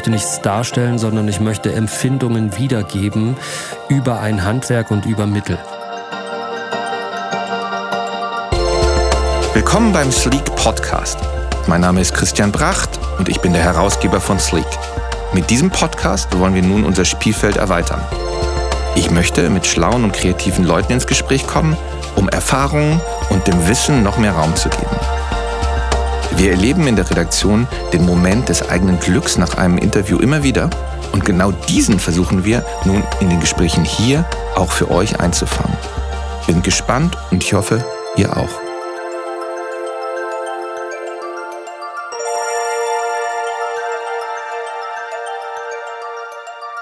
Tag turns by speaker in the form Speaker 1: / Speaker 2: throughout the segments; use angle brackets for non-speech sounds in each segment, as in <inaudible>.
Speaker 1: möchte nichts darstellen, sondern ich möchte Empfindungen wiedergeben über ein Handwerk und über Mittel.
Speaker 2: Willkommen beim Sleek Podcast. Mein Name ist Christian Bracht und ich bin der Herausgeber von Sleek. Mit diesem Podcast wollen wir nun unser Spielfeld erweitern. Ich möchte mit schlauen und kreativen Leuten ins Gespräch kommen, um Erfahrungen und dem Wissen noch mehr Raum zu geben. Wir erleben in der Redaktion den Moment des eigenen Glücks nach einem Interview immer wieder und genau diesen versuchen wir nun in den Gesprächen hier auch für euch einzufangen. Bin gespannt und ich hoffe, ihr auch.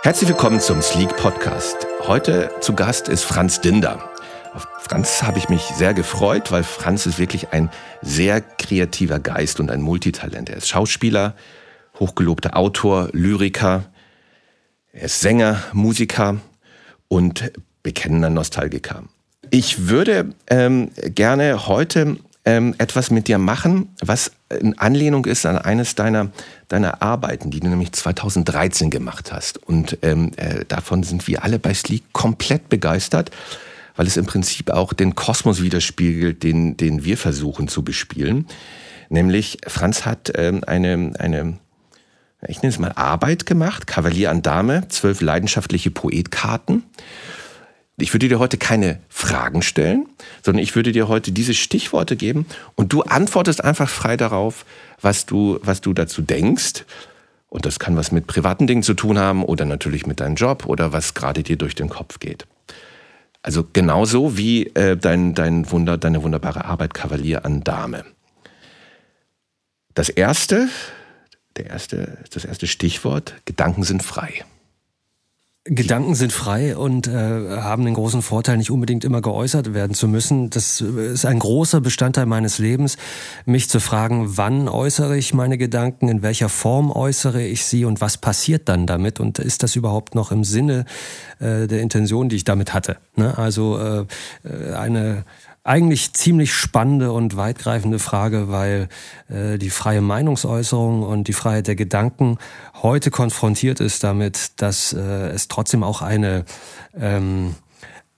Speaker 2: Herzlich willkommen zum Sleek Podcast. Heute zu Gast ist Franz Dinder. Auf Franz habe ich mich sehr gefreut, weil Franz ist wirklich ein sehr kreativer Geist und ein Multitalent. Er ist Schauspieler, hochgelobter Autor, Lyriker, er ist Sänger, Musiker und bekennender Nostalgiker. Ich würde ähm, gerne heute ähm, etwas mit dir machen, was in Anlehnung ist an eines deiner, deiner Arbeiten, die du nämlich 2013 gemacht hast. Und ähm, äh, davon sind wir alle bei Sleek komplett begeistert, weil es im Prinzip auch den Kosmos widerspiegelt, den, den wir versuchen zu bespielen. Nämlich, Franz hat ähm, eine, eine, ich nenne es mal Arbeit gemacht, Kavalier an Dame, zwölf leidenschaftliche Poetkarten. Ich würde dir heute keine Fragen stellen, sondern ich würde dir heute diese Stichworte geben und du antwortest einfach frei darauf, was du, was du dazu denkst. Und das kann was mit privaten Dingen zu tun haben oder natürlich mit deinem Job oder was gerade dir durch den Kopf geht. Also genauso wie äh, dein, dein Wunder, deine wunderbare Arbeit Kavalier an Dame. Das erste, der erste, das erste Stichwort, Gedanken sind frei.
Speaker 1: Gedanken sind frei und äh, haben den großen Vorteil, nicht unbedingt immer geäußert werden zu müssen. Das ist ein großer Bestandteil meines Lebens, mich zu fragen, wann äußere ich meine Gedanken, in welcher Form äußere ich sie und was passiert dann damit und ist das überhaupt noch im Sinne äh, der Intention, die ich damit hatte. Ne? Also äh, äh eine eigentlich ziemlich spannende und weitgreifende Frage, weil äh, die freie Meinungsäußerung und die Freiheit der Gedanken heute konfrontiert ist damit, dass äh, es trotzdem auch eine ähm,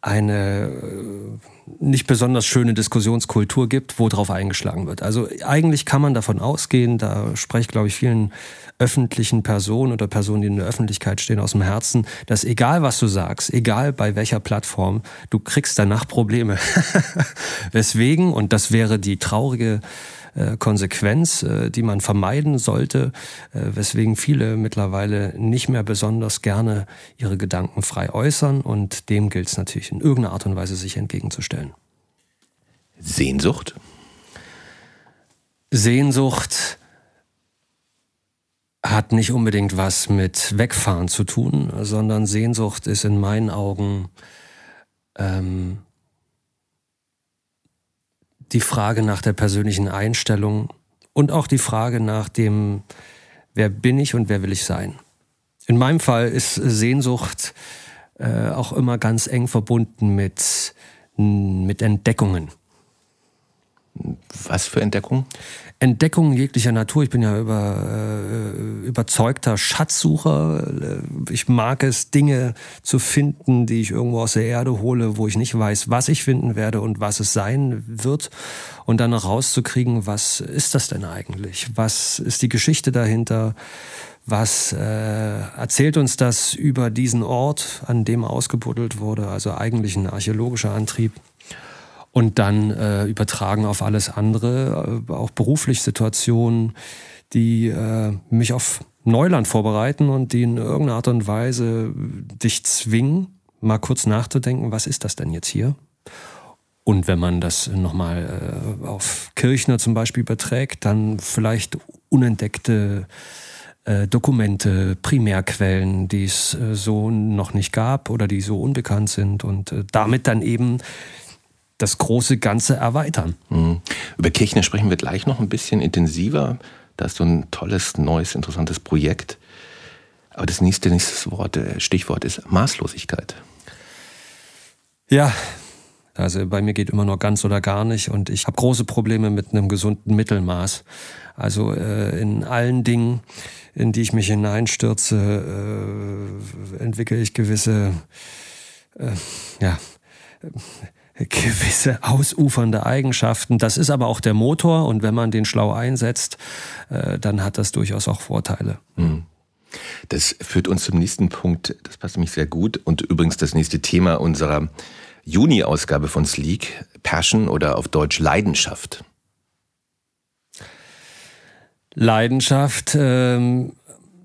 Speaker 1: eine äh, nicht besonders schöne Diskussionskultur gibt, wo drauf eingeschlagen wird. Also eigentlich kann man davon ausgehen, da spreche ich glaube ich vielen öffentlichen Personen oder Personen, die in der Öffentlichkeit stehen, aus dem Herzen, dass egal was du sagst, egal bei welcher Plattform, du kriegst danach Probleme. <laughs> Weswegen, und das wäre die traurige äh, Konsequenz, äh, die man vermeiden sollte, äh, weswegen viele mittlerweile nicht mehr besonders gerne ihre Gedanken frei äußern und dem gilt es natürlich in irgendeiner Art und Weise sich entgegenzustellen.
Speaker 2: Sehnsucht?
Speaker 1: Sehnsucht hat nicht unbedingt was mit Wegfahren zu tun, sondern Sehnsucht ist in meinen Augen ähm, die Frage nach der persönlichen Einstellung und auch die Frage nach dem, wer bin ich und wer will ich sein. In meinem Fall ist Sehnsucht äh, auch immer ganz eng verbunden mit, mit Entdeckungen.
Speaker 2: Was für Entdeckungen?
Speaker 1: Entdeckungen jeglicher Natur. Ich bin ja über, äh, überzeugter Schatzsucher. Ich mag es, Dinge zu finden, die ich irgendwo aus der Erde hole, wo ich nicht weiß, was ich finden werde und was es sein wird. Und dann rauszukriegen, was ist das denn eigentlich? Was ist die Geschichte dahinter? Was äh, erzählt uns das über diesen Ort, an dem ausgebuddelt wurde? Also eigentlich ein archäologischer Antrieb und dann äh, übertragen auf alles andere, äh, auch beruflich Situationen, die äh, mich auf Neuland vorbereiten und die in irgendeiner Art und Weise dich zwingen, mal kurz nachzudenken, was ist das denn jetzt hier? Und wenn man das nochmal äh, auf Kirchner zum Beispiel überträgt, dann vielleicht unentdeckte äh, Dokumente, Primärquellen, die es äh, so noch nicht gab oder die so unbekannt sind und äh, damit dann eben das große Ganze erweitern.
Speaker 2: Mhm. Über Kirchner sprechen wir gleich noch ein bisschen intensiver. Da ist so ein tolles, neues, interessantes Projekt. Aber das nächste, nächste Wort, äh, Stichwort ist Maßlosigkeit.
Speaker 1: Ja, Also bei mir geht immer nur ganz oder gar nicht und ich habe große Probleme mit einem gesunden Mittelmaß. Also äh, in allen Dingen, in die ich mich hineinstürze, äh, entwickle ich gewisse, äh, ja, gewisse ausufernde Eigenschaften. Das ist aber auch der Motor und wenn man den schlau einsetzt, äh, dann hat das durchaus auch Vorteile. Mhm.
Speaker 2: Das führt uns zum nächsten Punkt, das passt nämlich sehr gut und übrigens das nächste Thema unserer Juni-Ausgabe von Sleek, Passion oder auf Deutsch Leidenschaft.
Speaker 1: Leidenschaft ähm,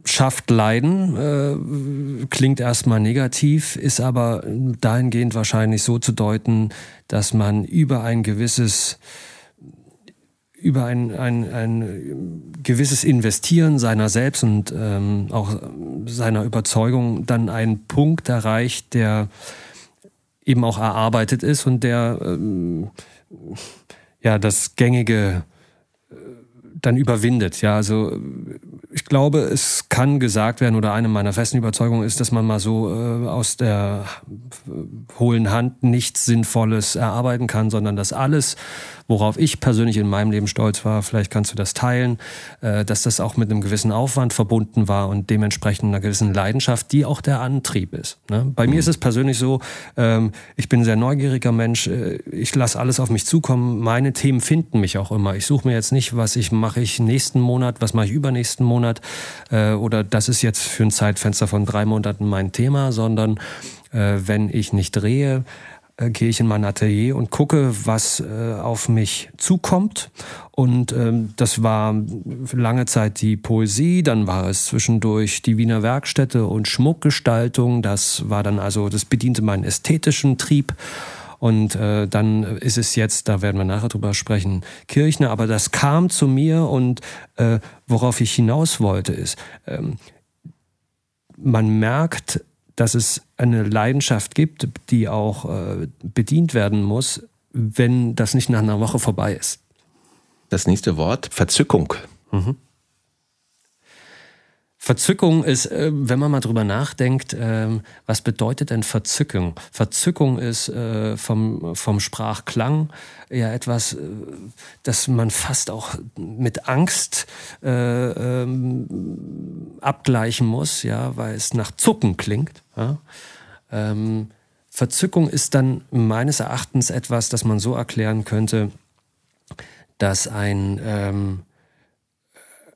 Speaker 1: schafft Leiden, äh, klingt erstmal negativ, ist aber dahingehend wahrscheinlich so zu deuten, dass man über ein gewisses über ein, ein, ein gewisses Investieren seiner selbst und ähm, auch seiner Überzeugung dann einen Punkt erreicht, der eben auch erarbeitet ist und der ähm, ja das gängige dann überwindet. Ja, also ich glaube, es kann gesagt werden oder eine meiner festen Überzeugungen ist, dass man mal so äh, aus der äh, hohlen Hand nichts Sinnvolles erarbeiten kann, sondern dass alles, worauf ich persönlich in meinem Leben stolz war, vielleicht kannst du das teilen, äh, dass das auch mit einem gewissen Aufwand verbunden war und dementsprechend einer gewissen Leidenschaft, die auch der Antrieb ist. Ne? Bei mhm. mir ist es persönlich so, ähm, ich bin ein sehr neugieriger Mensch, äh, ich lasse alles auf mich zukommen, meine Themen finden mich auch immer. Ich suche mir jetzt nicht, was ich mache ich nächsten Monat, was mache ich übernächsten Monat, Monat äh, oder das ist jetzt für ein Zeitfenster von drei Monaten mein Thema, sondern äh, wenn ich nicht drehe, äh, gehe ich in mein Atelier und gucke, was äh, auf mich zukommt. Und ähm, das war lange Zeit die Poesie, dann war es zwischendurch die Wiener Werkstätte und Schmuckgestaltung. Das war dann also, das bediente meinen ästhetischen Trieb. Und äh, dann ist es jetzt, da werden wir nachher drüber sprechen, Kirchner. Aber das kam zu mir und äh, worauf ich hinaus wollte, ist, ähm, man merkt, dass es eine Leidenschaft gibt, die auch äh, bedient werden muss, wenn das nicht nach einer Woche vorbei ist.
Speaker 2: Das nächste Wort, Verzückung. Mhm.
Speaker 1: Verzückung ist, äh, wenn man mal drüber nachdenkt, ähm, was bedeutet denn Verzückung? Verzückung ist äh, vom, vom Sprachklang ja etwas, äh, das man fast auch mit Angst ähm, abgleichen muss, ja, weil es nach Zucken klingt. Ähm, Verzückung ist dann meines Erachtens etwas, das man so erklären könnte, dass ein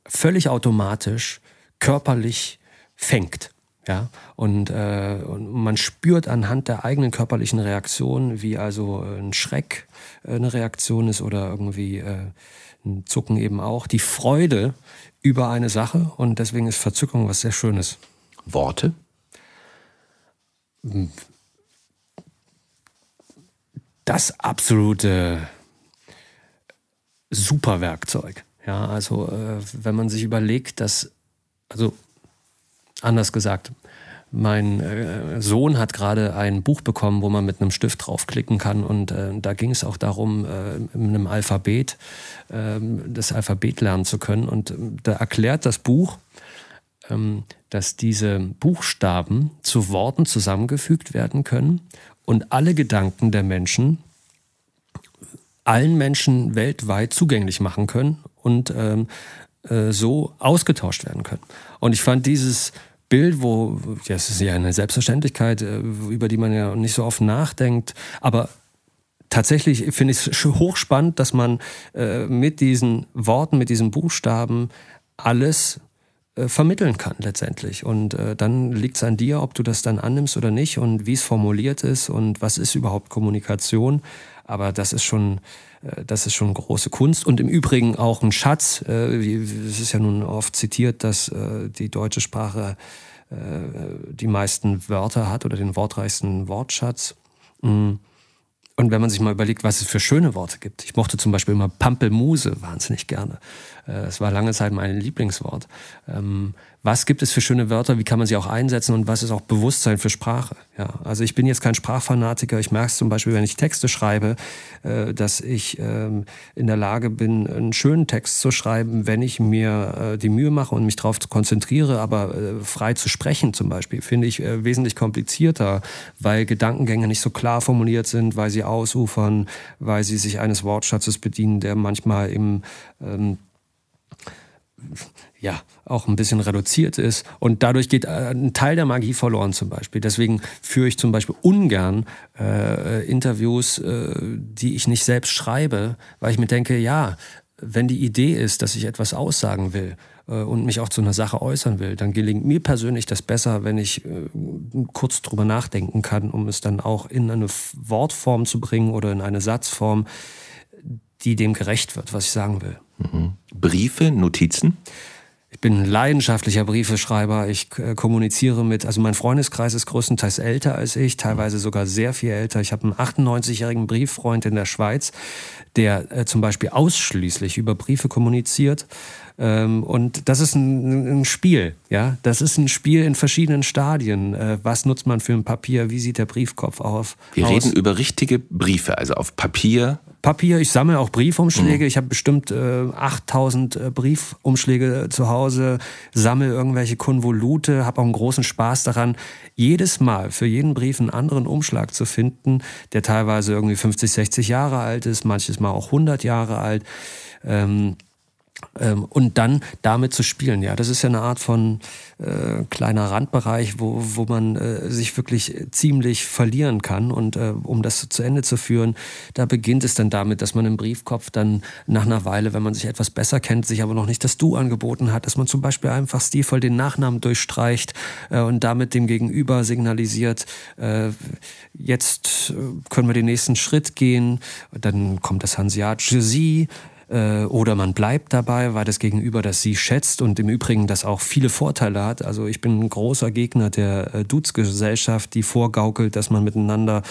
Speaker 1: völlig automatisch körperlich fängt. Ja, und, äh, und man spürt anhand der eigenen körperlichen Reaktion, wie also ein Schreck äh, eine Reaktion ist oder irgendwie äh, ein Zucken eben auch, die Freude über eine Sache und deswegen ist Verzückung was sehr Schönes.
Speaker 2: Worte?
Speaker 1: Das absolute Superwerkzeug. Ja, also äh, wenn man sich überlegt, dass also anders gesagt, mein äh, Sohn hat gerade ein Buch bekommen, wo man mit einem Stift draufklicken kann. Und äh, da ging es auch darum, äh, in einem Alphabet ähm, das Alphabet lernen zu können. Und ähm, da erklärt das Buch, ähm, dass diese Buchstaben zu Worten zusammengefügt werden können und alle Gedanken der Menschen allen Menschen weltweit zugänglich machen können. Und ähm, äh, so ausgetauscht werden können. Und ich fand dieses Bild, wo, ja, es ist ja eine Selbstverständlichkeit, äh, über die man ja nicht so oft nachdenkt, aber tatsächlich finde ich es hochspannend, dass man äh, mit diesen Worten, mit diesen Buchstaben alles äh, vermitteln kann letztendlich. Und äh, dann liegt es an dir, ob du das dann annimmst oder nicht und wie es formuliert ist und was ist überhaupt Kommunikation. Aber das ist schon das ist schon große Kunst und im Übrigen auch ein Schatz. Äh, es ist ja nun oft zitiert, dass äh, die deutsche Sprache die meisten Wörter hat oder den wortreichsten Wortschatz. Mm. Und wenn man sich mal überlegt, was es für schöne Worte gibt. Ich mochte zum Beispiel immer Pampelmuse wahnsinnig gerne. Es war lange Zeit mein Lieblingswort. Ähm, was gibt es für schöne Wörter, wie kann man sie auch einsetzen und was ist auch Bewusstsein für Sprache. Ja, also ich bin jetzt kein Sprachfanatiker. Ich merke es zum Beispiel, wenn ich Texte schreibe, äh, dass ich ähm, in der Lage bin, einen schönen Text zu schreiben, wenn ich mir äh, die Mühe mache und mich darauf konzentriere, aber äh, frei zu sprechen zum Beispiel, finde ich äh, wesentlich komplizierter, weil Gedankengänge nicht so klar formuliert sind, weil sie ausufern, weil sie sich eines Wortschatzes bedienen, der manchmal im ähm, ja, auch ein bisschen reduziert ist. Und dadurch geht äh, ein Teil der Magie verloren zum Beispiel. Deswegen führe ich zum Beispiel ungern äh, Interviews, äh, die ich nicht selbst schreibe, weil ich mir denke, ja, wenn die Idee ist, dass ich etwas aussagen will und mich auch zu einer Sache äußern will, dann gelingt mir persönlich das besser, wenn ich äh, kurz drüber nachdenken kann, um es dann auch in eine Wortform zu bringen oder in eine Satzform, die dem gerecht wird, was ich sagen will.
Speaker 2: Mhm. Briefe, Notizen?
Speaker 1: Ich bin ein leidenschaftlicher Briefeschreiber. Ich äh, kommuniziere mit, also mein Freundeskreis ist größtenteils älter als ich, teilweise sogar sehr viel älter. Ich habe einen 98-jährigen Brieffreund in der Schweiz, der äh, zum Beispiel ausschließlich über Briefe kommuniziert. Ähm, und das ist ein, ein, Spiel, ja. Das ist ein Spiel in verschiedenen Stadien. Äh, was nutzt man für ein Papier? Wie sieht der Briefkopf auf?
Speaker 2: Wir aus? reden über richtige Briefe, also auf Papier,
Speaker 1: Papier, ich sammle auch Briefumschläge. Mhm. Ich habe bestimmt äh, 8000 äh, Briefumschläge zu Hause, sammle irgendwelche Konvolute, habe auch einen großen Spaß daran, jedes Mal für jeden Brief einen anderen Umschlag zu finden, der teilweise irgendwie 50, 60 Jahre alt ist, manches Mal auch 100 Jahre alt. Ähm, ähm, und dann damit zu spielen. Ja, das ist ja eine Art von äh, kleiner Randbereich, wo, wo man äh, sich wirklich ziemlich verlieren kann. Und äh, um das zu Ende zu führen, da beginnt es dann damit, dass man im Briefkopf dann nach einer Weile, wenn man sich etwas besser kennt, sich aber noch nicht das Du angeboten hat, dass man zum Beispiel einfach stilvoll den Nachnamen durchstreicht äh, und damit dem Gegenüber signalisiert, äh, jetzt äh, können wir den nächsten Schritt gehen. Dann kommt das hanseatische Sie äh, oder man bleibt dabei, weil das Gegenüber das sie schätzt und im Übrigen das auch viele Vorteile hat. Also ich bin ein großer Gegner der äh, Dudes-Gesellschaft, die vorgaukelt, dass man miteinander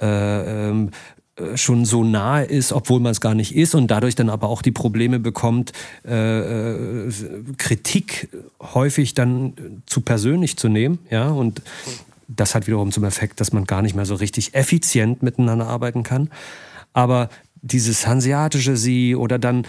Speaker 1: äh, ähm, äh, schon so nahe ist, obwohl man es gar nicht ist und dadurch dann aber auch die Probleme bekommt, äh, äh, Kritik häufig dann zu persönlich zu nehmen, ja und das hat wiederum zum Effekt, dass man gar nicht mehr so richtig effizient miteinander arbeiten kann. Aber dieses hanseatische Sie oder dann,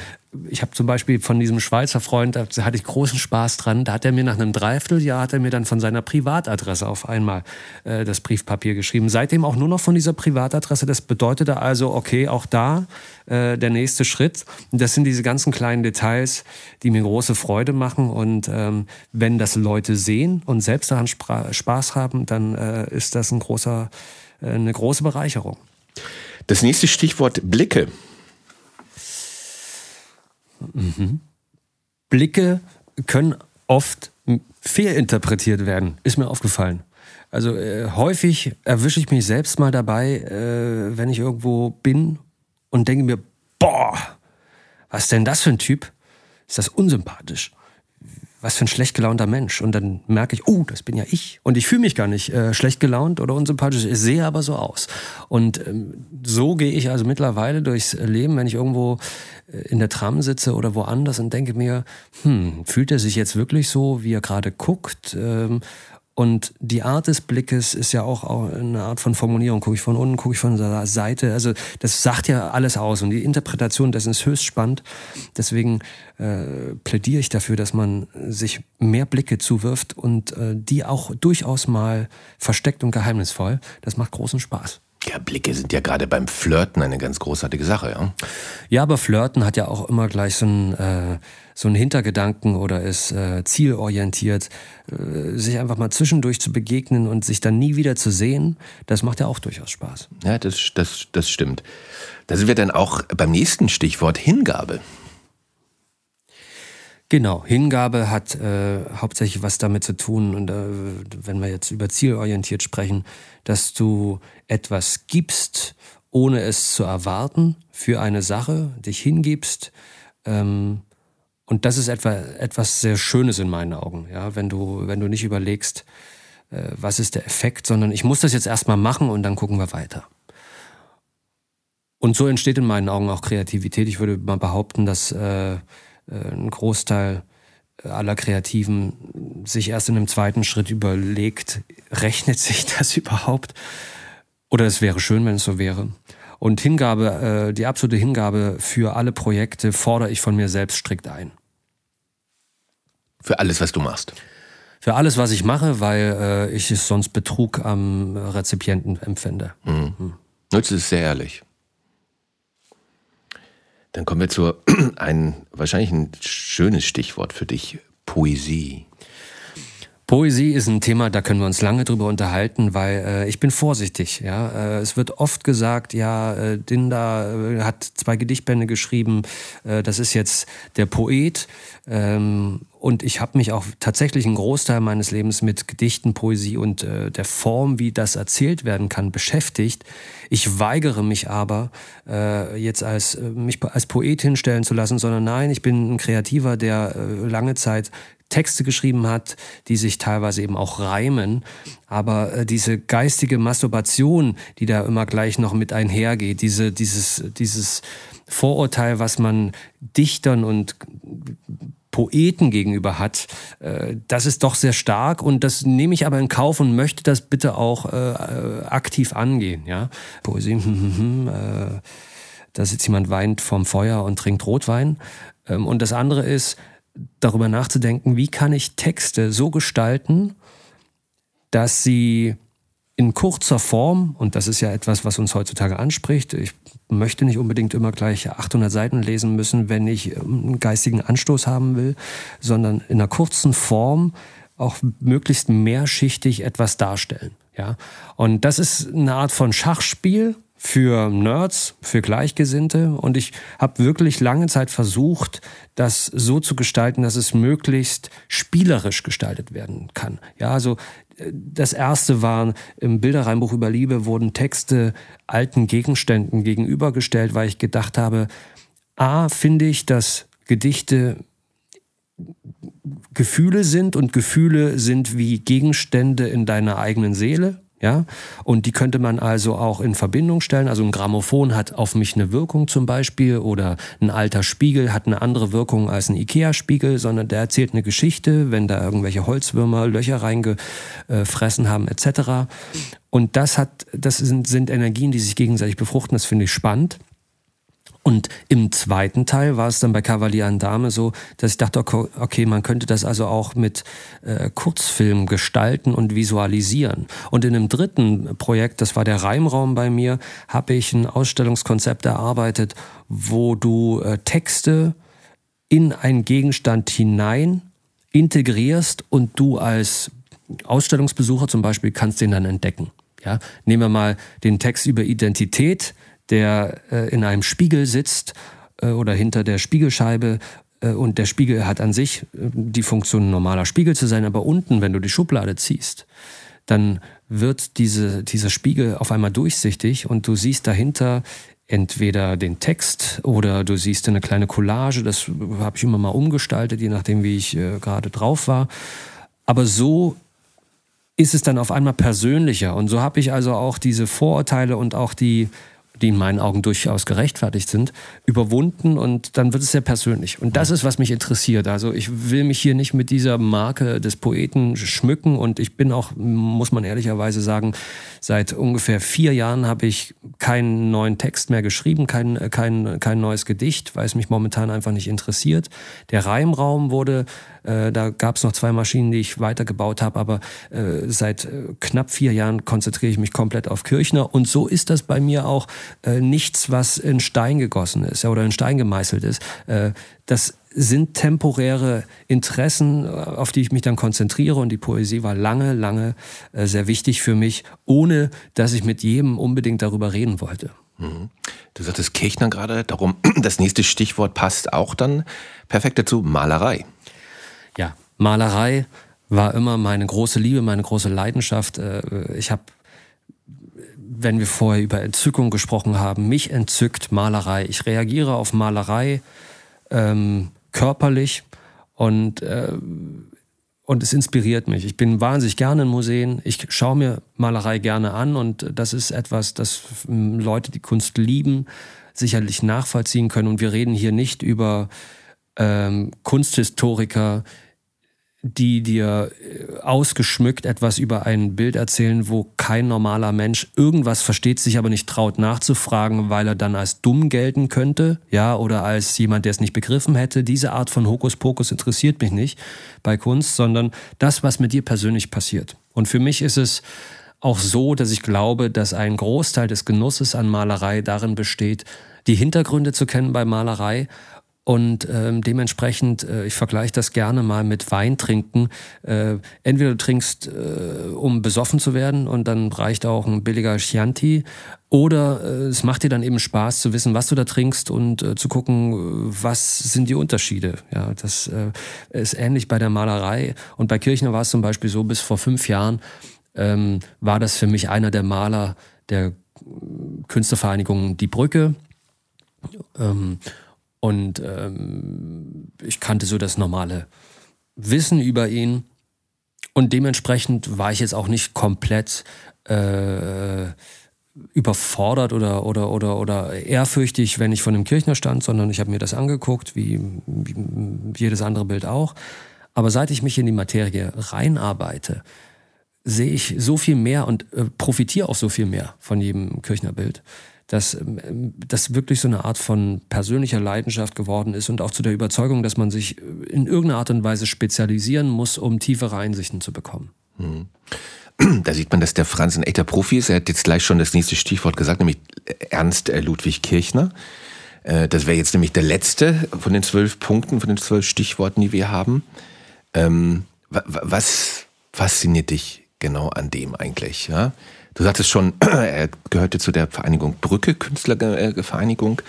Speaker 1: ich habe zum Beispiel von diesem Schweizer Freund, da hatte ich großen Spaß dran, da hat er mir nach einem Dreivierteljahr, hat er mir dann von seiner Privatadresse auf einmal äh, das Briefpapier geschrieben. Seitdem auch nur noch von dieser Privatadresse, das bedeutete also, okay, auch da äh, der nächste Schritt. Das sind diese ganzen kleinen Details, die mir große Freude machen und ähm, wenn das Leute sehen und selbst daran Spaß haben, dann äh, ist das ein großer, äh, eine große Bereicherung.
Speaker 2: Das nächste Stichwort Blicke.
Speaker 1: Mhm. Blicke können oft fehlinterpretiert werden, ist mir aufgefallen. Also äh, häufig erwische ich mich selbst mal dabei, äh, wenn ich irgendwo bin und denke mir, boah, was ist denn das für ein Typ? Ist das unsympathisch? Was für ein schlecht gelaunter Mensch. Und dann merke ich, oh, das bin ja ich. Und ich fühle mich gar nicht äh, schlecht gelaunt oder unsympathisch. Ich sehe aber so aus. Und ähm, so gehe ich also mittlerweile durchs Leben, wenn ich irgendwo äh, in der Tram sitze oder woanders und denke mir, hm, fühlt er sich jetzt wirklich so, wie er gerade guckt? Ähm, und die Art des Blickes ist ja auch eine Art von Formulierung. Gucke ich von unten, gucke ich von der Seite. Also das sagt ja alles aus. Und die Interpretation dessen ist höchst spannend. Deswegen äh, plädiere ich dafür, dass man sich mehr Blicke zuwirft und äh, die auch durchaus mal versteckt und geheimnisvoll. Das macht großen Spaß.
Speaker 2: Ja, Blicke sind ja gerade beim Flirten eine ganz großartige Sache, ja.
Speaker 1: Ja, aber Flirten hat ja auch immer gleich so einen, äh, so einen Hintergedanken oder ist äh, zielorientiert. Äh, sich einfach mal zwischendurch zu begegnen und sich dann nie wieder zu sehen, das macht ja auch durchaus Spaß.
Speaker 2: Ja, das, das, das stimmt. Da sind wir dann auch beim nächsten Stichwort Hingabe.
Speaker 1: Genau, Hingabe hat äh, hauptsächlich was damit zu tun, und äh, wenn wir jetzt über zielorientiert sprechen, dass du etwas gibst, ohne es zu erwarten, für eine Sache, dich hingibst. Ähm, und das ist etwa, etwas sehr Schönes in meinen Augen, ja, wenn du, wenn du nicht überlegst, äh, was ist der Effekt, sondern ich muss das jetzt erstmal machen und dann gucken wir weiter. Und so entsteht in meinen Augen auch Kreativität. Ich würde mal behaupten, dass äh, ein Großteil aller Kreativen sich erst in einem zweiten Schritt überlegt, rechnet sich <laughs> das überhaupt? Oder es wäre schön, wenn es so wäre. Und Hingabe, äh, die absolute Hingabe für alle Projekte fordere ich von mir selbst strikt ein.
Speaker 2: Für alles, was du machst.
Speaker 1: Für alles, was ich mache, weil äh, ich es sonst Betrug am Rezipienten empfinde. Mhm.
Speaker 2: Mhm. Das ist sehr ehrlich. Dann kommen wir zu <clears throat> ein wahrscheinlich ein schönes Stichwort für dich, Poesie.
Speaker 1: Poesie ist ein Thema, da können wir uns lange drüber unterhalten, weil äh, ich bin vorsichtig. Ja, äh, es wird oft gesagt, ja, äh, Dinda äh, hat zwei Gedichtbände geschrieben. Äh, das ist jetzt der Poet. Ähm, und ich habe mich auch tatsächlich einen Großteil meines Lebens mit Gedichten, Poesie und äh, der Form, wie das erzählt werden kann, beschäftigt. Ich weigere mich aber, äh, jetzt als, äh, mich als Poet hinstellen zu lassen, sondern nein, ich bin ein Kreativer, der äh, lange Zeit Texte geschrieben hat, die sich teilweise eben auch reimen. Aber äh, diese geistige Masturbation, die da immer gleich noch mit einhergeht, diese, dieses, dieses Vorurteil, was man Dichtern und Poeten gegenüber hat, äh, das ist doch sehr stark und das nehme ich aber in Kauf und möchte das bitte auch äh, äh aktiv angehen. Ja? Poesie, hm, hm, hm, äh, da sitzt jemand weint vorm Feuer und trinkt Rotwein. Ähm, und das andere ist, darüber nachzudenken, wie kann ich Texte so gestalten, dass sie in kurzer Form, und das ist ja etwas, was uns heutzutage anspricht, ich möchte nicht unbedingt immer gleich 800 Seiten lesen müssen, wenn ich ähm, einen geistigen Anstoß haben will, sondern in einer kurzen Form auch möglichst mehrschichtig etwas darstellen. Ja? Und das ist eine Art von Schachspiel, für Nerds, für Gleichgesinnte. Und ich habe wirklich lange Zeit versucht, das so zu gestalten, dass es möglichst spielerisch gestaltet werden kann. Ja, also äh, das erste war im Bilderreinbuch über Liebe wurden Texte alten Gegenständen gegenübergestellt, weil ich gedacht habe, a finde ich, dass Gedichte Gefühle sind und Gefühle sind wie Gegenstände in deiner eigenen Seele. Ja? Und die könnte man also auch in Verbindung stellen. Also ein Grammophon hat auf mich eine Wirkung zum Beispiel oder ein alter Spiegel hat eine andere Wirkung als ein Ikea-Spiegel, sondern der erzählt eine Geschichte, wenn da irgendwelche Holzwürmer Löcher reingefressen haben etc. Und das hat, das sind, sind Energien, die sich gegenseitig befruchten. Das finde ich spannend. Und im zweiten Teil war es dann bei Cavalier an Dame so, dass ich dachte, okay, man könnte das also auch mit äh, Kurzfilm gestalten und visualisieren. Und in einem dritten Projekt, das war der Reimraum bei mir, habe ich ein Ausstellungskonzept erarbeitet, wo du äh, Texte in einen Gegenstand hinein integrierst und du als Ausstellungsbesucher zum Beispiel kannst den dann entdecken. Ja, nehmen wir mal den Text über Identität der äh, in einem Spiegel sitzt äh, oder hinter der Spiegelscheibe äh, und der Spiegel hat an sich äh, die Funktion, ein normaler Spiegel zu sein, aber unten, wenn du die Schublade ziehst, dann wird diese, dieser Spiegel auf einmal durchsichtig und du siehst dahinter entweder den Text oder du siehst eine kleine Collage, das habe ich immer mal umgestaltet, je nachdem, wie ich äh, gerade drauf war. Aber so ist es dann auf einmal persönlicher. Und so habe ich also auch diese Vorurteile und auch die, die in meinen Augen durchaus gerechtfertigt sind, überwunden und dann wird es sehr persönlich. Und das ist, was mich interessiert. Also ich will mich hier nicht mit dieser Marke des Poeten schmücken und ich bin auch, muss man ehrlicherweise sagen, seit ungefähr vier Jahren habe ich keinen neuen Text mehr geschrieben, kein, kein, kein neues Gedicht, weil es mich momentan einfach nicht interessiert. Der Reimraum wurde äh, da gab es noch zwei Maschinen, die ich weitergebaut habe, aber äh, seit äh, knapp vier Jahren konzentriere ich mich komplett auf Kirchner. Und so ist das bei mir auch äh, nichts, was in Stein gegossen ist ja, oder in Stein gemeißelt ist. Äh, das sind temporäre Interessen, äh, auf die ich mich dann konzentriere. Und die Poesie war lange, lange sehr wichtig für mich, ohne dass ich mit jedem unbedingt darüber reden wollte.
Speaker 2: Mhm. Du sagtest Kirchner gerade, darum <clears throat> das nächste Stichwort passt auch dann perfekt dazu, Malerei.
Speaker 1: Ja, Malerei war immer meine große Liebe, meine große Leidenschaft. Äh, ich habe, wenn wir vorher über Entzückung gesprochen haben, mich entzückt Malerei. Ich reagiere auf Malerei ähm, körperlich und, äh, und es inspiriert mich. Ich bin wahnsinnig gerne in Museen. Ich schaue mir Malerei gerne an und das ist etwas, das Leute, die Kunst lieben, sicherlich nachvollziehen können. Und wir reden hier nicht über ähm, Kunsthistoriker, die dir äh, ausgeschmückt etwas über ein Bild erzählen, wo kein normaler Mensch irgendwas versteht, sich aber nicht traut nachzufragen, weil er dann als dumm gelten könnte, ja, oder als jemand, der es nicht begriffen hätte. Diese Art von Hokuspokus interessiert mich nicht bei Kunst, sondern das, was mit dir persönlich passiert. Und für mich ist es auch so, dass ich glaube, dass ein Großteil des Genusses an Malerei darin besteht, die Hintergründe zu kennen bei Malerei und ähm, dementsprechend, äh, ich vergleiche das gerne mal mit Wein trinken. Äh, entweder du trinkst, äh, um besoffen zu werden und dann reicht auch ein billiger Chianti. Oder äh, es macht dir dann eben Spaß zu wissen, was du da trinkst und äh, zu gucken, was sind die Unterschiede. Ja, das äh, ist ähnlich bei der Malerei. Und bei Kirchner war es zum Beispiel so, bis vor fünf Jahren ähm, war das für mich einer der Maler der Künstlervereinigung Die Brücke. Ähm, und ähm, ich kannte so das normale Wissen über ihn. Und dementsprechend war ich jetzt auch nicht komplett äh, überfordert oder, oder, oder, oder ehrfürchtig, wenn ich von dem Kirchner stand, sondern ich habe mir das angeguckt, wie, wie jedes andere Bild auch. Aber seit ich mich in die Materie reinarbeite, sehe ich so viel mehr und äh, profitiere auch so viel mehr von jedem Kirchnerbild dass ähm, das wirklich so eine Art von persönlicher Leidenschaft geworden ist und auch zu der Überzeugung, dass man sich in irgendeiner Art und Weise spezialisieren muss, um tiefere Einsichten zu bekommen.
Speaker 2: Mhm. Da sieht man, dass der Franz ein echter Profi ist. Er hat jetzt gleich schon das nächste Stichwort gesagt, nämlich Ernst äh, Ludwig Kirchner. Äh, das wäre jetzt nämlich der letzte von den zwölf Punkten, von den zwölf Stichworten, die wir haben. Ähm, was fasziniert dich genau an dem eigentlich? Du sagtest schon, <clears throat> er gehörte zu der Vereinigung Brücke, Künstlervereinigung.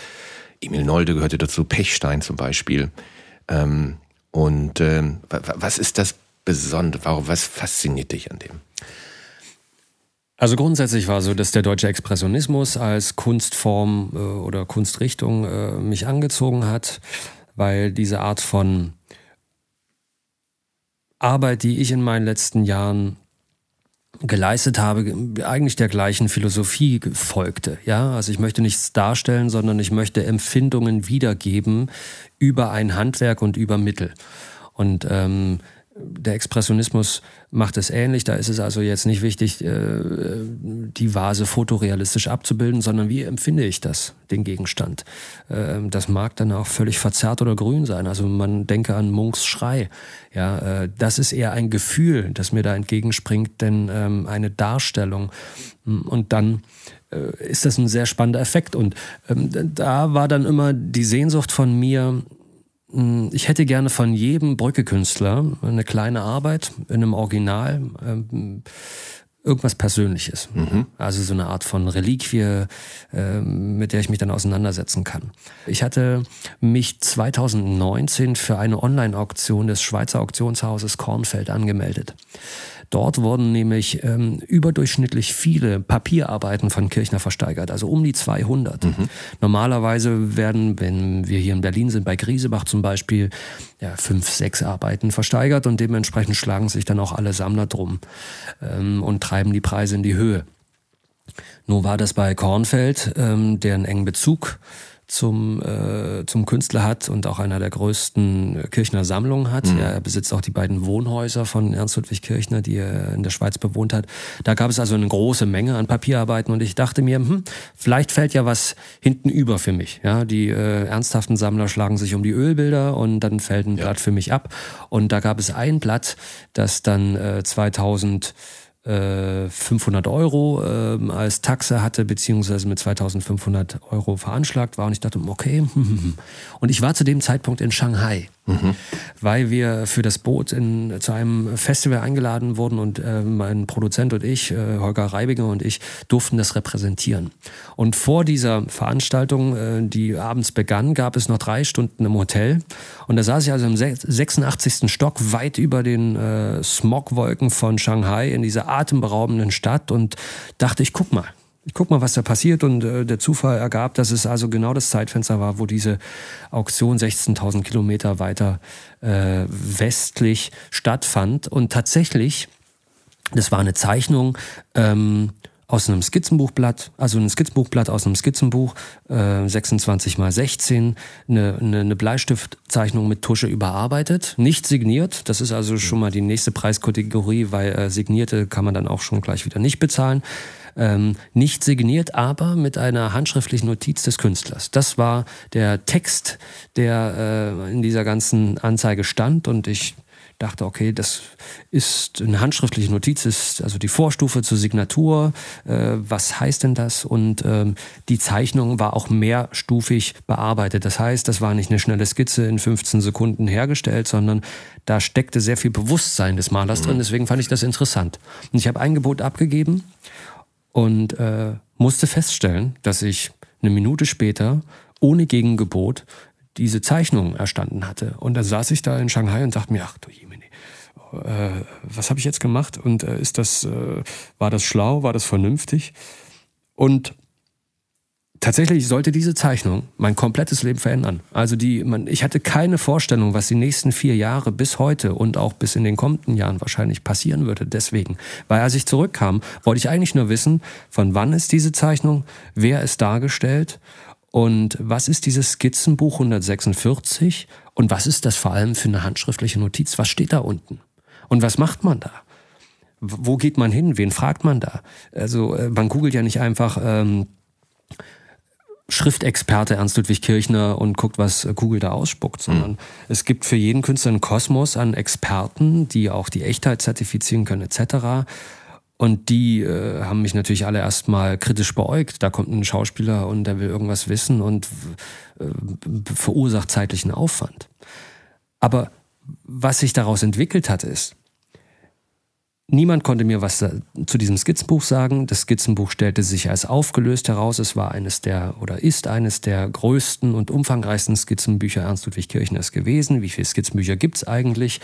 Speaker 2: Emil Nolde gehörte dazu, Pechstein zum Beispiel. Ähm, und ähm, was ist das Besondere? Was fasziniert dich an dem?
Speaker 1: Also grundsätzlich war so, dass der deutsche Expressionismus als Kunstform äh, oder Kunstrichtung äh, mich angezogen hat, weil diese Art von Arbeit, die ich in meinen letzten Jahren geleistet habe, eigentlich der gleichen Philosophie folgte. Ja, also ich möchte nichts darstellen, sondern ich möchte Empfindungen wiedergeben über ein Handwerk und über Mittel. Und ähm, der Expressionismus macht es ähnlich. Da ist es also jetzt nicht wichtig, äh, die Vase fotorealistisch abzubilden, sondern wie empfinde ich das, den Gegenstand. Ähm, das mag dann auch völlig verzerrt oder grün sein. Also man denke an Munks Schrei. Ja, äh, das ist eher ein Gefühl, das mir da entgegenspringt, denn ähm, eine Darstellung. Und dann äh, ist das ein sehr spannender Effekt. Und ähm, da war dann immer die Sehnsucht von mir, ich hätte gerne von jedem Brückekünstler eine kleine Arbeit in einem Original, ähm, irgendwas Persönliches. Mhm. Also so eine Art von Reliquie, äh, mit der ich mich dann auseinandersetzen kann. Ich hatte mich 2019 für eine Online-Auktion des Schweizer Auktionshauses Kornfeld angemeldet. Dort wurden nämlich ähm, überdurchschnittlich viele Papierarbeiten von Kirchner versteigert, also um die 200. Mhm. Normalerweise werden, wenn wir hier in Berlin sind, bei Griesebach zum Beispiel, ja, fünf, sechs Arbeiten versteigert und dementsprechend schlagen sich dann auch alle Sammler drum ähm, und treiben die Preise in die Höhe. Nur war das bei Kornfeld, ähm, der einen engen Bezug zum, äh, zum Künstler hat und auch einer der größten Kirchner Sammlungen hat. Mhm. Er besitzt auch die beiden Wohnhäuser von Ernst Ludwig Kirchner, die er in der Schweiz bewohnt hat. Da gab es also eine große Menge an Papierarbeiten und ich dachte mir, hm, vielleicht fällt ja was hinten über für mich. Ja, die äh, ernsthaften Sammler schlagen sich um die Ölbilder und dann fällt ein ja. Blatt für mich ab. Und da gab es ein Blatt, das dann äh, 2000 500 äh, Euro äh, als Taxe hatte, beziehungsweise mit 2500 Euro veranschlagt war. Und ich dachte, okay. <laughs> Und ich war zu dem Zeitpunkt in Shanghai, mhm. weil wir für das Boot in, zu einem Festival eingeladen wurden und äh, mein Produzent und ich, äh, Holger Reibinger und ich, durften das repräsentieren. Und vor dieser Veranstaltung, äh, die abends begann, gab es noch drei Stunden im Hotel. Und da saß ich also im 86. Stock, weit über den äh, Smogwolken von Shanghai in dieser atemberaubenden Stadt und dachte, ich guck mal. Ich guck mal, was da passiert und äh, der Zufall ergab, dass es also genau das Zeitfenster war, wo diese Auktion 16.000 Kilometer weiter äh, westlich stattfand und tatsächlich, das war eine Zeichnung ähm, aus einem Skizzenbuchblatt, also ein Skizzenbuchblatt aus einem Skizzenbuch, äh, 26 mal 16, eine, eine, eine Bleistiftzeichnung mit Tusche überarbeitet, nicht signiert. Das ist also schon mal die nächste Preiskategorie, weil äh, signierte kann man dann auch schon gleich wieder nicht bezahlen. Ähm, nicht signiert, aber mit einer handschriftlichen Notiz des Künstlers. Das war der Text, der äh, in dieser ganzen Anzeige stand und ich dachte, okay, das ist eine handschriftliche Notiz, ist also die Vorstufe zur Signatur. Äh, was heißt denn das? Und ähm, die Zeichnung war auch mehrstufig bearbeitet. Das heißt, das war nicht eine schnelle Skizze in 15 Sekunden hergestellt, sondern da steckte sehr viel Bewusstsein des Malers mhm. drin. Deswegen fand ich das interessant. Und ich habe ein Gebot abgegeben und äh, musste feststellen, dass ich eine Minute später ohne Gegengebot diese Zeichnung erstanden hatte. Und dann saß ich da in Shanghai und dachte mir, ach du Jemini, äh, was habe ich jetzt gemacht? Und äh, ist das, äh, war das schlau, war das vernünftig? Und tatsächlich sollte diese Zeichnung mein komplettes Leben verändern. Also die, man, ich hatte keine Vorstellung, was die nächsten vier Jahre bis heute und auch bis in den kommenden Jahren wahrscheinlich passieren würde. Deswegen, weil als ich zurückkam, wollte ich eigentlich nur wissen, von wann ist diese Zeichnung, wer ist dargestellt und was ist dieses Skizzenbuch 146? Und was ist das vor allem für eine handschriftliche Notiz? Was steht da unten? Und was macht man da? Wo geht man hin? Wen fragt man da? Also äh, man googelt ja nicht einfach ähm, Schriftexperte Ernst Ludwig Kirchner und guckt, was Google da ausspuckt, sondern mhm. es gibt für jeden Künstler einen Kosmos an Experten, die auch die Echtheit zertifizieren können etc. Und die äh, haben mich natürlich alle erstmal kritisch beäugt. Da kommt ein Schauspieler und der will irgendwas wissen und äh, verursacht zeitlichen Aufwand. Aber was sich daraus entwickelt hat, ist, Niemand konnte mir was zu diesem Skizzenbuch sagen. Das Skizzenbuch stellte sich als aufgelöst heraus. Es war eines der oder ist eines der größten und umfangreichsten Skizzenbücher Ernst Ludwig Kirchners gewesen. Wie viele Skizzenbücher gibt es eigentlich?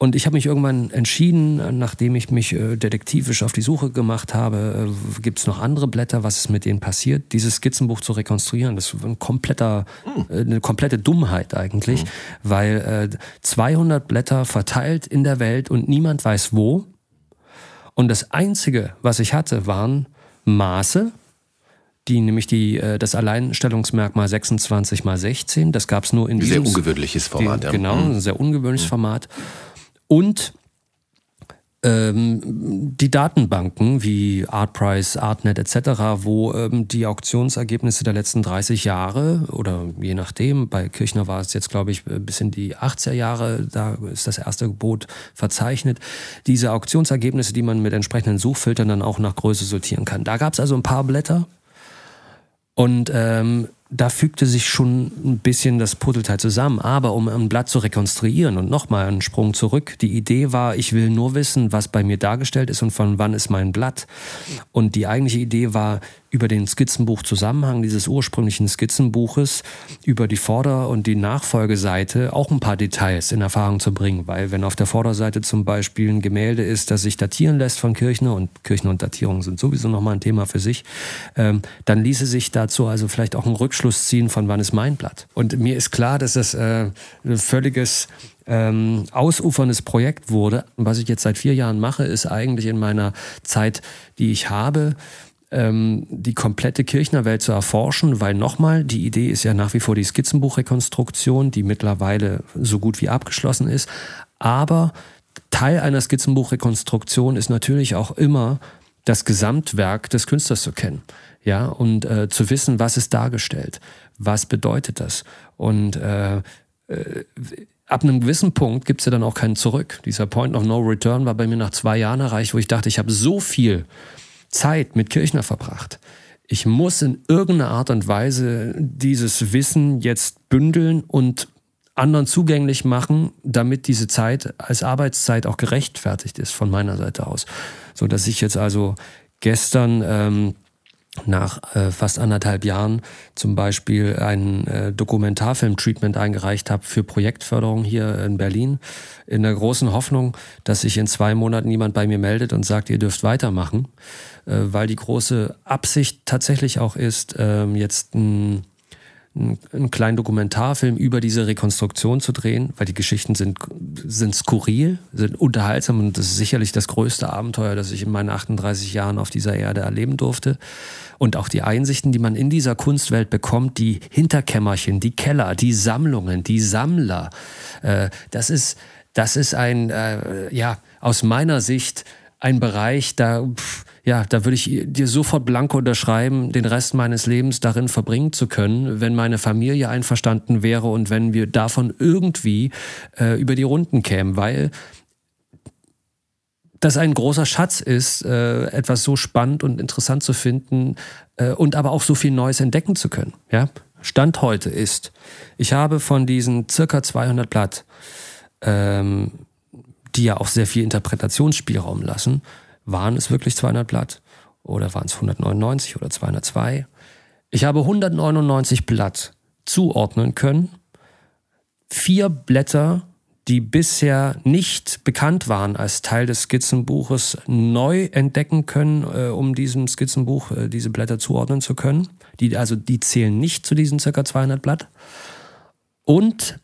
Speaker 1: Und ich habe mich irgendwann entschieden, nachdem ich mich äh, detektivisch auf die Suche gemacht habe, äh, gibt es noch andere Blätter, was ist mit denen passiert, dieses Skizzenbuch zu rekonstruieren. Das ist ein kompletter, äh, eine komplette Dummheit eigentlich, mhm. weil äh, 200 Blätter verteilt in der Welt und niemand weiß wo. Und das Einzige, was ich hatte, waren Maße, die nämlich die, äh, das Alleinstellungsmerkmal 26 mal 16, das gab es nur in diesem...
Speaker 2: Sehr ungewöhnliches Format.
Speaker 1: Die, ja. Genau, mhm. ein sehr ungewöhnliches mhm. Format und ähm, die Datenbanken wie Artprice, Artnet etc., wo ähm, die Auktionsergebnisse der letzten 30 Jahre oder je nachdem, bei Kirchner war es jetzt, glaube ich, bis in die 80er Jahre, da ist das erste Gebot verzeichnet, diese Auktionsergebnisse, die man mit entsprechenden Suchfiltern dann auch nach Größe sortieren kann. Da gab es also ein paar Blätter und ähm, da fügte sich schon ein bisschen das Puzzleteil zusammen. Aber um ein Blatt zu rekonstruieren und nochmal einen Sprung zurück, die Idee war, ich will nur wissen, was bei mir dargestellt ist und von wann ist mein Blatt. Und die eigentliche Idee war, über den Skizzenbuchzusammenhang dieses ursprünglichen Skizzenbuches, über die Vorder- und die Nachfolgeseite auch ein paar Details in Erfahrung zu bringen. Weil wenn auf der Vorderseite zum Beispiel ein Gemälde ist, das sich datieren lässt von Kirchner, und Kirchner und Datierung sind sowieso nochmal ein Thema für sich, ähm, dann ließe sich dazu also vielleicht auch ein Rückschluss ziehen, von wann ist mein Blatt. Und mir ist klar, dass das äh, ein völliges ähm, ausuferndes Projekt wurde. Was ich jetzt seit vier Jahren mache, ist eigentlich in meiner Zeit, die ich habe, ähm, die komplette Kirchnerwelt zu erforschen, weil nochmal, die Idee ist ja nach wie vor die Skizzenbuchrekonstruktion, die mittlerweile so gut wie abgeschlossen ist. Aber Teil einer Skizzenbuchrekonstruktion ist natürlich auch immer das Gesamtwerk des Künstlers zu kennen. Ja, und äh, zu wissen, was ist dargestellt, was bedeutet das. Und äh, äh, ab einem gewissen Punkt gibt es ja dann auch keinen Zurück. Dieser Point of No Return war bei mir nach zwei Jahren erreicht, wo ich dachte, ich habe so viel Zeit mit Kirchner verbracht. Ich muss in irgendeiner Art und Weise dieses Wissen jetzt bündeln und anderen zugänglich machen, damit diese Zeit als Arbeitszeit auch gerechtfertigt ist von meiner Seite aus. So dass ich jetzt also gestern ähm, nach äh, fast anderthalb Jahren zum Beispiel ein äh, Dokumentarfilm-Treatment eingereicht habe für Projektförderung hier in Berlin, in der großen Hoffnung, dass sich in zwei Monaten jemand bei mir meldet und sagt, ihr dürft weitermachen, äh, weil die große Absicht tatsächlich auch ist, ähm, jetzt ein einen kleinen Dokumentarfilm über diese Rekonstruktion zu drehen, weil die Geschichten sind, sind skurril, sind unterhaltsam und das ist sicherlich das größte Abenteuer, das ich in meinen 38 Jahren auf dieser Erde erleben durfte. Und auch die Einsichten, die man in dieser Kunstwelt bekommt, die Hinterkämmerchen, die Keller, die Sammlungen, die Sammler, äh, das ist, das ist ein, äh, ja, aus meiner Sicht ein Bereich, da, pff, ja, da würde ich dir sofort blanko unterschreiben, den Rest meines Lebens darin verbringen zu können, wenn meine Familie einverstanden wäre und wenn wir davon irgendwie äh, über die Runden kämen, weil das ein großer Schatz ist, äh, etwas so spannend und interessant zu finden äh, und aber auch so viel Neues entdecken zu können. Ja? Stand heute ist, ich habe von diesen circa 200 Blatt ähm, die ja auch sehr viel Interpretationsspielraum lassen. Waren es wirklich 200 Blatt oder waren es 199 oder 202? Ich habe 199 Blatt zuordnen können. Vier Blätter, die bisher nicht bekannt waren als Teil des Skizzenbuches, neu entdecken können, äh, um diesem Skizzenbuch äh, diese Blätter zuordnen zu können. Die, also die zählen nicht zu diesen ca. 200 Blatt. Und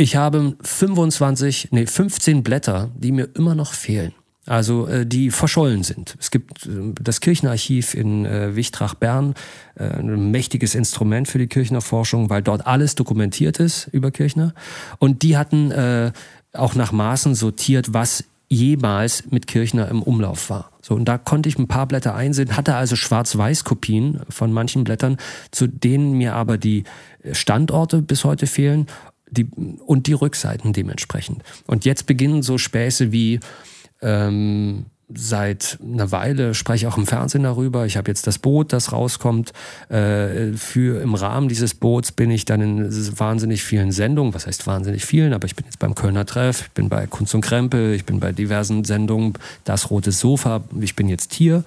Speaker 1: ich habe 25, nee, 15 Blätter, die mir immer noch fehlen. Also äh, die verschollen sind. Es gibt äh, das Kirchenarchiv in äh, Wichtrach-Bern, äh, ein mächtiges Instrument für die Kirchnerforschung, weil dort alles dokumentiert ist über Kirchner. Und die hatten äh, auch nach Maßen sortiert, was jemals mit Kirchner im Umlauf war. So, und da konnte ich ein paar Blätter einsehen, hatte also Schwarz-Weiß-Kopien von manchen Blättern, zu denen mir aber die Standorte bis heute fehlen die, und die Rückseiten dementsprechend. Und jetzt beginnen so Späße wie ähm, seit einer Weile spreche ich auch im Fernsehen darüber. Ich habe jetzt das Boot, das rauskommt. Äh, für im Rahmen dieses Boots bin ich dann in wahnsinnig vielen Sendungen. Was heißt wahnsinnig vielen? Aber ich bin jetzt beim Kölner Treff, ich bin bei Kunst und Krempel, ich bin bei diversen Sendungen. Das rote Sofa. Ich bin jetzt hier.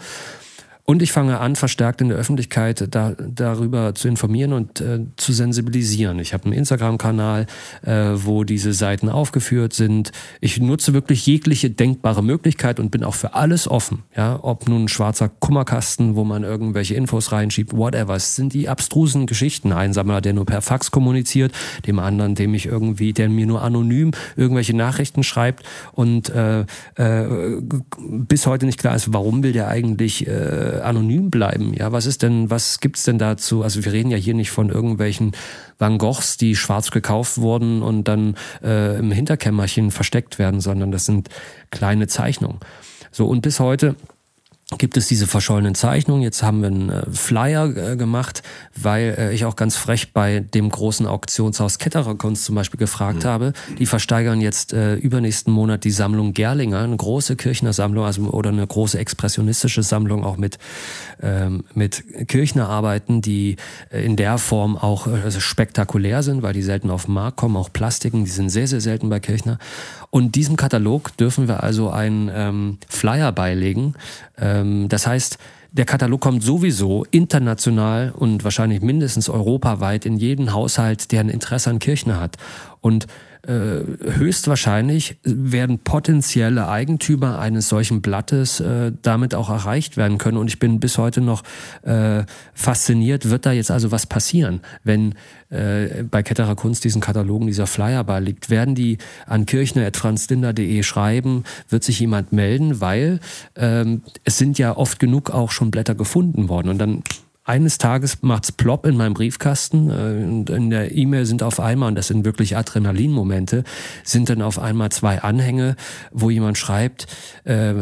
Speaker 1: Und ich fange an, verstärkt in der Öffentlichkeit da, darüber zu informieren und äh, zu sensibilisieren. Ich habe einen Instagram-Kanal, äh, wo diese Seiten aufgeführt sind. Ich nutze wirklich jegliche denkbare Möglichkeit und bin auch für alles offen. Ja, ob nun ein schwarzer Kummerkasten, wo man irgendwelche Infos reinschiebt, whatever. Es sind die abstrusen Geschichten. Ein Sammler, der nur per Fax kommuniziert, dem anderen, dem ich irgendwie, der mir nur anonym irgendwelche Nachrichten schreibt und äh, äh, bis heute nicht klar ist, warum will der eigentlich äh, anonym bleiben. Ja, was ist denn, was gibt's denn dazu? Also wir reden ja hier nicht von irgendwelchen Van Goghs, die schwarz gekauft wurden und dann äh, im Hinterkämmerchen versteckt werden, sondern das sind kleine Zeichnungen. So und bis heute gibt es diese verschollenen Zeichnungen. Jetzt haben wir einen äh, Flyer äh, gemacht, weil äh, ich auch ganz frech bei dem großen Auktionshaus Ketterer Kunst zum Beispiel gefragt mhm. habe. Die versteigern jetzt äh, übernächsten Monat die Sammlung Gerlinger, eine große Kirchner Sammlung, also oder eine große expressionistische Sammlung auch mit ähm, mit Kirchnerarbeiten, die äh, in der Form auch also spektakulär sind, weil die selten auf den Markt kommen. Auch Plastiken, die sind sehr sehr selten bei Kirchner. Und diesem Katalog dürfen wir also einen ähm, Flyer beilegen. Ähm, das heißt, der Katalog kommt sowieso international und wahrscheinlich mindestens europaweit in jeden Haushalt, der ein Interesse an Kirchen hat. Und höchstwahrscheinlich werden potenzielle Eigentümer eines solchen Blattes äh, damit auch erreicht werden können. Und ich bin bis heute noch äh, fasziniert, wird da jetzt also was passieren, wenn äh, bei Ketterer Kunst diesen Katalogen dieser Flyer beiliegt? Werden die an kirchner.franzdinder.de schreiben? Wird sich jemand melden? Weil ähm, es sind ja oft genug auch schon Blätter gefunden worden. Und dann eines Tages macht's plopp in meinem Briefkasten äh, und in der E-Mail sind auf einmal, und das sind wirklich Adrenalinmomente, sind dann auf einmal zwei Anhänge, wo jemand schreibt, äh,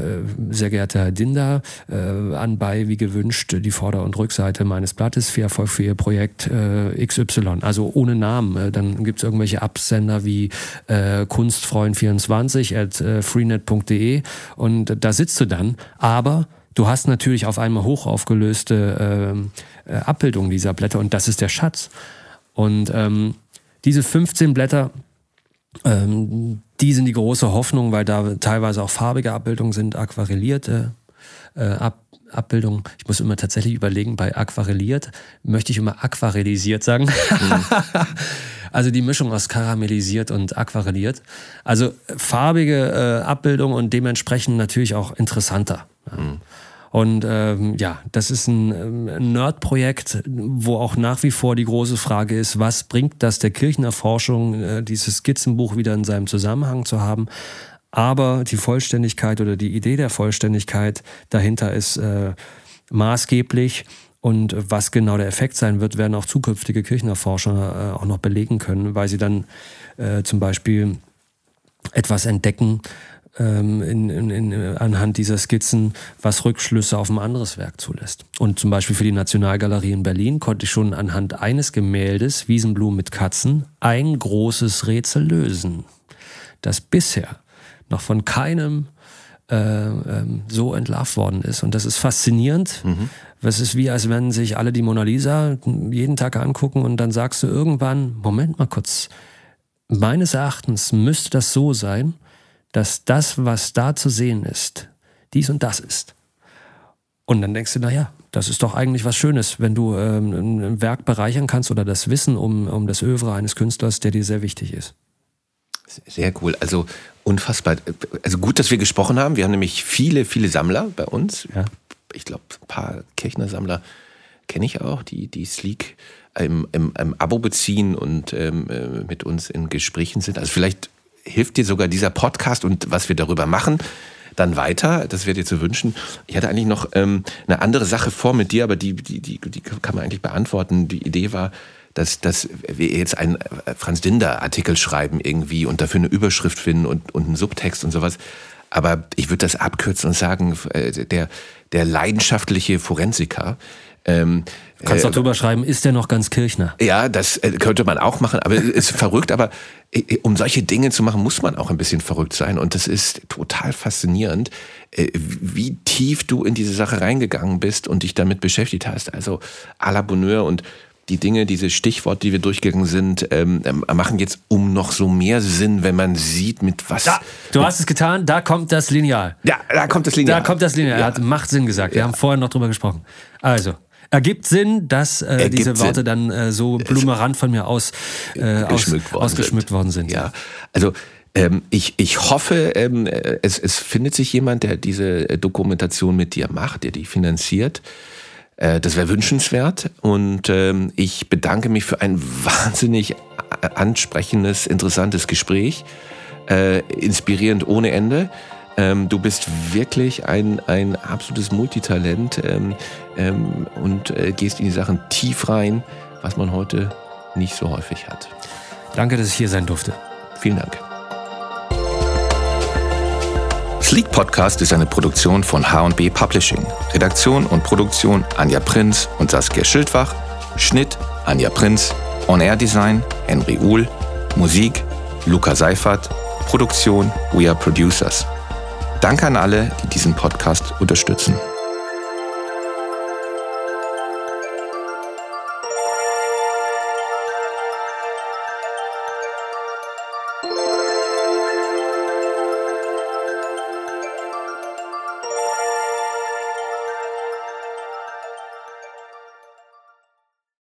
Speaker 1: sehr geehrter Herr Dinder, äh, anbei wie gewünscht die Vorder- und Rückseite meines Blattes, viel Erfolg für Ihr Projekt äh, XY, also ohne Namen. Äh, dann gibt's irgendwelche Absender wie äh, kunstfreund24 at äh, freenet.de und da sitzt du dann, aber Du hast natürlich auf einmal hoch aufgelöste äh, äh, Abbildungen dieser Blätter und das ist der Schatz. Und ähm, diese 15 Blätter, ähm, die sind die große Hoffnung, weil da teilweise auch farbige Abbildungen sind, aquarellierte äh, Ab Abbildungen. Ich muss immer tatsächlich überlegen, bei aquarelliert möchte ich immer aquarellisiert sagen. Mhm. <laughs> also die Mischung aus karamellisiert und aquarelliert. Also farbige äh, Abbildungen und dementsprechend natürlich auch interessanter. Mhm. Und ähm, ja, das ist ein, ähm, Nerd-Projekt, wo auch nach wie vor die große Frage ist, was bringt das der Kirchenerforschung, äh, dieses Skizzenbuch wieder in seinem Zusammenhang zu haben. Aber die Vollständigkeit oder die Idee der Vollständigkeit dahinter ist äh, maßgeblich. Und was genau der Effekt sein wird, werden auch zukünftige Kirchenerforscher äh, auch noch belegen können, weil sie dann äh, zum Beispiel etwas entdecken, ähm, in, in, in, anhand dieser Skizzen, was Rückschlüsse auf ein anderes Werk zulässt. Und zum Beispiel für die Nationalgalerie in Berlin konnte ich schon anhand eines Gemäldes, Wiesenblumen mit Katzen, ein großes Rätsel lösen, das bisher noch von keinem äh, ähm, so entlarvt worden ist. Und das ist faszinierend. Mhm. Es ist wie, als wenn sich alle die Mona Lisa jeden Tag angucken und dann sagst du irgendwann, Moment mal kurz, meines Erachtens müsste das so sein, dass das, was da zu sehen ist, dies und das ist. Und dann denkst du, naja, das ist doch eigentlich was Schönes, wenn du ähm, ein Werk bereichern kannst oder das Wissen um, um das Övre eines Künstlers, der dir sehr wichtig ist.
Speaker 2: Sehr cool. Also unfassbar. Also gut, dass wir gesprochen haben. Wir haben nämlich viele, viele Sammler bei uns. Ja. Ich glaube, ein paar Kirchner Sammler kenne ich auch, die, die Sleek im, im, im Abo beziehen und ähm, äh, mit uns in Gesprächen sind. Also vielleicht hilft dir sogar dieser Podcast und was wir darüber machen dann weiter. Das wäre dir zu wünschen. Ich hatte eigentlich noch ähm, eine andere Sache vor mit dir, aber die, die, die, die kann man eigentlich beantworten. Die Idee war, dass, dass wir jetzt einen äh, Franz Dinder-Artikel schreiben irgendwie und dafür eine Überschrift finden und, und einen Subtext und sowas. Aber ich würde das abkürzen und sagen, äh, der, der leidenschaftliche Forensiker,
Speaker 1: ähm, Kannst du äh, drüber schreiben, ist der noch ganz Kirchner?
Speaker 2: Ja, das äh, könnte man auch machen, aber es ist verrückt, aber äh, um solche Dinge zu machen, muss man auch ein bisschen verrückt sein und das ist total faszinierend, wie tief du in diese Sache reingegangen bist und dich damit beschäftigt hast. Also à la Bonheur und die Dinge, diese Stichworte, die wir durchgegangen sind, ähm, ähm, machen jetzt um noch so mehr Sinn, wenn man sieht, mit was.
Speaker 1: Da, du hast es getan, da kommt das Lineal.
Speaker 2: Ja, da kommt das Lineal.
Speaker 1: Da kommt das Lineal. Ja. Hat, macht Sinn gesagt. Wir ja. haben vorher noch drüber gesprochen. Also, Ergibt Sinn, dass äh, diese Worte Sinn. dann äh, so blumerant von mir aus äh, aus, worden ausgeschmückt sind. worden sind.
Speaker 2: Ja, also ähm, ich, ich hoffe, ähm, es, es findet sich jemand, der diese Dokumentation mit dir macht, der die finanziert. Äh, das wäre wünschenswert und ähm, ich bedanke mich für ein wahnsinnig ansprechendes, interessantes Gespräch, äh, inspirierend ohne Ende. Ähm, du bist wirklich ein, ein absolutes Multitalent ähm, ähm, und äh, gehst in die Sachen tief rein, was man heute nicht so häufig hat.
Speaker 1: Danke, dass ich hier sein durfte.
Speaker 2: Vielen Dank. Sleek Podcast ist eine Produktion von H&B Publishing. Redaktion und Produktion Anja Prinz und Saskia Schildwach. Schnitt Anja Prinz. On-Air Design Henry Uhl. Musik Luca Seifert. Produktion We Are Producers. Danke an alle, die diesen Podcast unterstützen.